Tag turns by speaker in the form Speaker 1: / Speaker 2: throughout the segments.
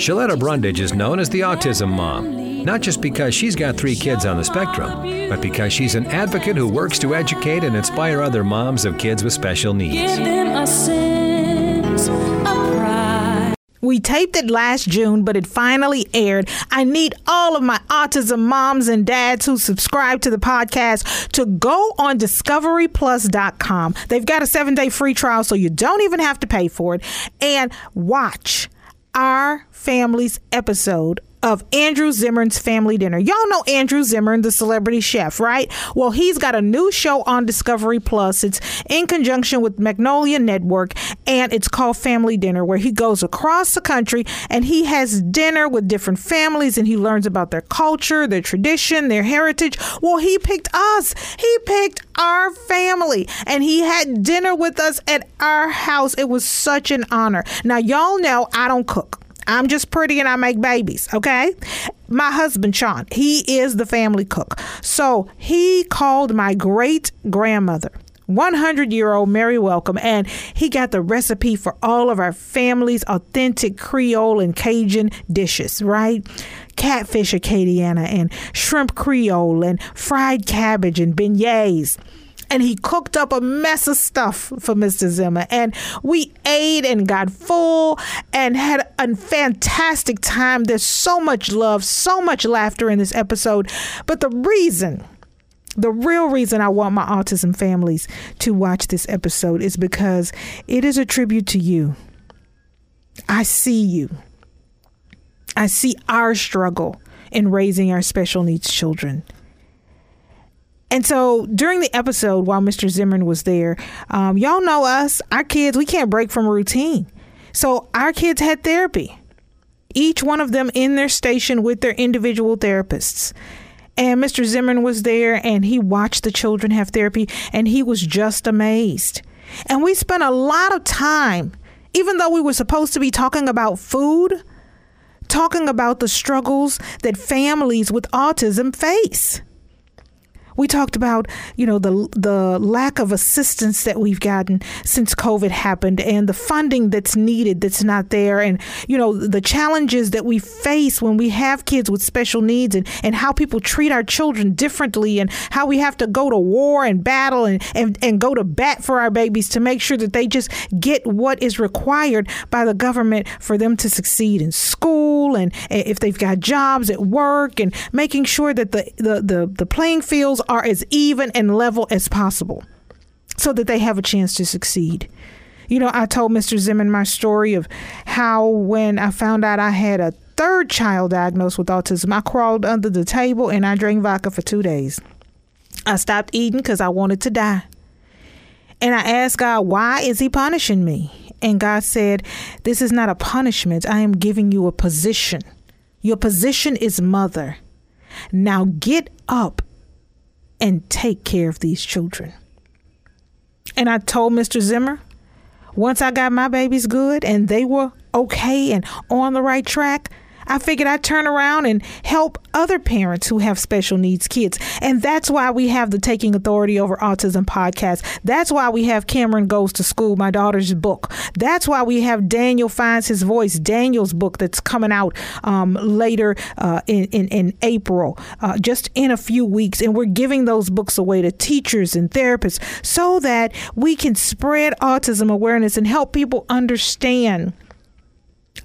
Speaker 1: Shaletta Brundage is known as the Autism Mom, not just because she's got three kids on the spectrum, but because she's an advocate who works to educate and inspire other moms of kids with special needs.
Speaker 2: We taped it last June, but it finally aired. I need all of my autism moms and dads who subscribe to the podcast to go on discoveryplus.com. They've got a seven day free trial, so you don't even have to pay for it, and watch our family's episode of Andrew Zimmern's Family Dinner. Y'all know Andrew Zimmern, the celebrity chef, right? Well, he's got a new show on Discovery Plus. It's in conjunction with Magnolia Network, and it's called Family Dinner, where he goes across the country and he has dinner with different families and he learns about their culture, their tradition, their heritage. Well, he picked us. He picked our family and he had dinner with us at our house. It was such an honor. Now, y'all know I don't cook. I'm just pretty and I make babies, okay? My husband, Sean, he is the family cook. So he called my great grandmother. 100 year old Mary Welcome, and he got the recipe for all of our family's authentic Creole and Cajun dishes, right? Catfish Acadiana and shrimp Creole and fried cabbage and beignets and he cooked up a mess of stuff for Mr. Zimmern. And we ate and got full and had a fantastic time. There's so much love, so much laughter in this episode. But the reason, the real reason I want my autism families to watch this episode is because it is a tribute to you. I see you. I see our struggle in raising our special needs children. And so during the episode, while Mr. Zimmern was there, um, y'all know us, our kids, we can't break from routine. So our kids had therapy, each one of them in their station with their individual therapists. And Mr. Zimmern was there and he watched the children have therapy and he was just amazed. And we spent a lot of time, even though we were supposed to be talking about food, talking about the struggles that families with autism face. We talked about, you know, the the lack of assistance that we've gotten since COVID happened and the funding that's needed that's not there and you know, the challenges that we face when we have kids with special needs and, and how people treat our children differently and how we have to go to war and battle and, and, and go to bat for our babies to make sure that they just get what is required by the government for them to succeed in school and eh, if they've got jobs at work and making sure that the, the, the, the playing fields are as even and level as possible so that they have a chance to succeed. You know, I told Mr. Zimmern my story of how when I found out I had a third child diagnosed with autism, I crawled under the table and I drank vodka for two days. I stopped eating because I wanted to die. And I asked God, why is He punishing me? And God said, This is not a punishment. I am giving you a position. Your position is mother. Now get up and take care of these children. And I told Mr. Zimmern, once I got my babies good and they were okay and on the right track, I figured I'd turn around and help other parents who have special needs kids. And that's why we have the Taking Authority Over Autism podcast. That's why we have Cameron Goes to School, my daughter's book. That's why we have Daniel Finds His Voice, Daniel's book that's coming out um, later uh, in, in, in, April, uh, just in a few weeks. And we're giving those books away to teachers and therapists so that we can spread autism awareness and help people understand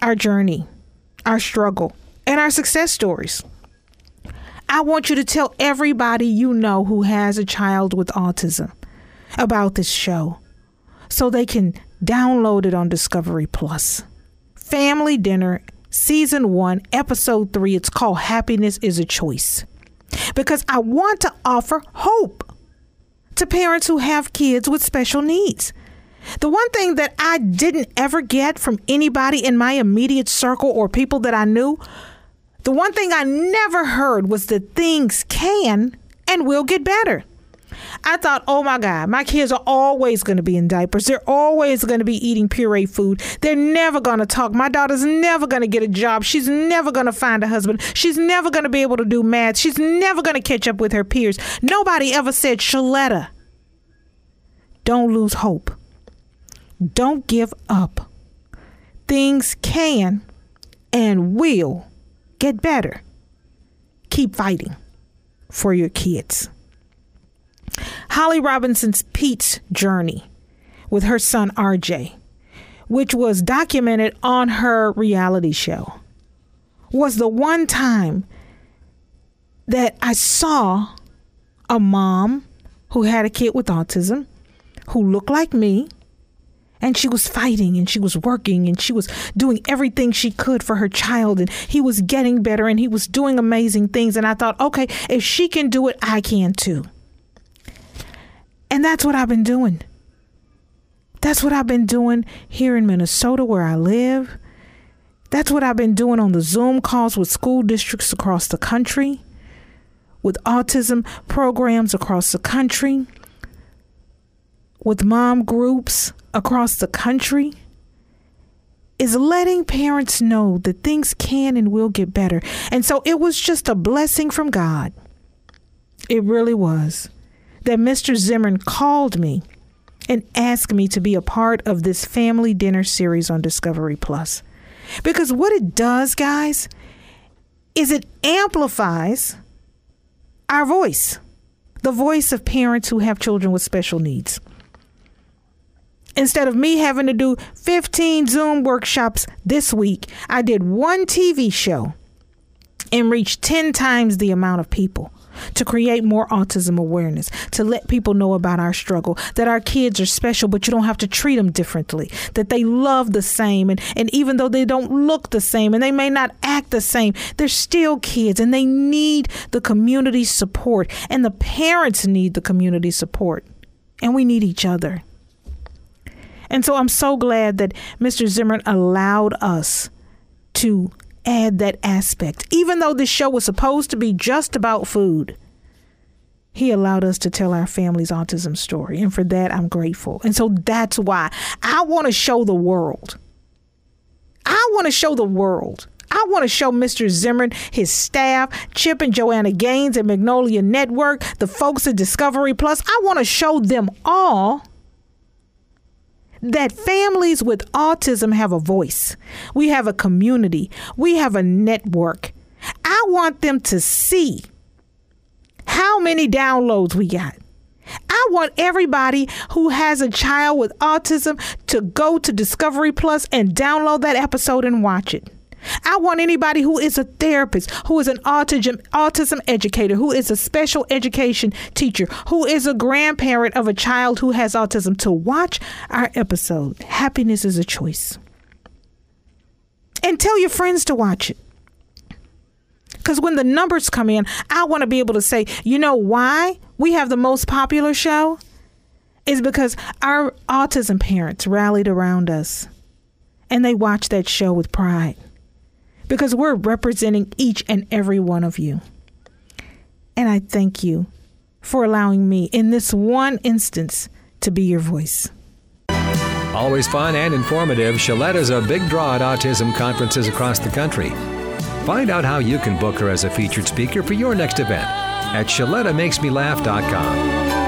Speaker 2: our journey our struggle, and our success stories. I want you to tell everybody you know who has a child with autism about this show so they can download it on Discovery Plus. Family Dinner, Season 1, Episode 3. It's called Happiness is a Choice. Because I want to offer hope to parents who have kids with special needs. The one thing that I didn't ever get from anybody in my immediate circle or people that I knew, the one thing I never heard was that things can and will get better. I thought, oh my God, my kids are always going to be in diapers. They're always going to be eating puree food. They're never going to talk. My daughter's never going to get a job. She's never going to find a husband. She's never going to be able to do math. She's never going to catch up with her peers. Nobody ever said, Shaletta, don't lose hope. Don't give up. Things can and will get better. Keep fighting for your kids. Holly Robinson Peete's journey with her son RJ, which was documented on her reality show, was the one time that I saw a mom who had a kid with autism who looked like me and she was fighting and she was working and she was doing everything she could for her child and he was getting better and he was doing amazing things. And I thought okay if she can do it I can too. And that's what I've been doing. That's what I've been doing here in Minnesota where I live. That's what I've been doing on the Zoom calls with school districts across the country with autism programs across the country with mom groups across the country is letting parents know that things can and will get better. And so it was just a blessing from God. It really was. That Mr. Zimmerman called me and asked me to be a part of this family dinner series on Discovery Plus. Because what it does, guys, is it amplifies our voice, the voice of parents who have children with special needs instead of me having to do 15 Zoom workshops this week, I did one TV show and reached 10 times the amount of people to create more autism awareness, to let people know about our struggle, that our kids are special, but you don't have to treat them differently, that they love the same. And, and even though they don't look the same and they may not act the same, they're still kids and they need the community support. And the parents need the community support. And we need each other. And so I'm so glad that Mr. Zimmerman allowed us to add that aspect. Even though this show was supposed to be just about food, he allowed us to tell our family's autism story. And for that, I'm grateful. And so that's why I want to show the world. I want to show the world. I want to show Mr. Zimmerman, his staff, Chip and Joanna Gaines and Magnolia Network, the folks at Discovery Plus. I want to show them all that families with autism have a voice. We have a community. We have a network. I want them to see how many downloads we got. I want everybody who has a child with autism to go to Discovery Plus and download that episode and watch it. I want anybody who is a therapist, who is an autism autism educator, who is a special education teacher, who is a grandparent of a child who has autism to watch our episode. Happiness is a choice. And tell your friends to watch it. Because when the numbers come in, I want to be able to say, you know why we have the most popular show? Is because our autism parents rallied around us and they watched that show with pride because we're representing each and every one of you. And I thank you for allowing me, in this one instance, to be your voice.
Speaker 1: Always fun and informative, Shaletta's a big draw at autism conferences across the country. Find out how you can book her as a featured speaker for your next event at ShalettaMakesMeLaugh.com.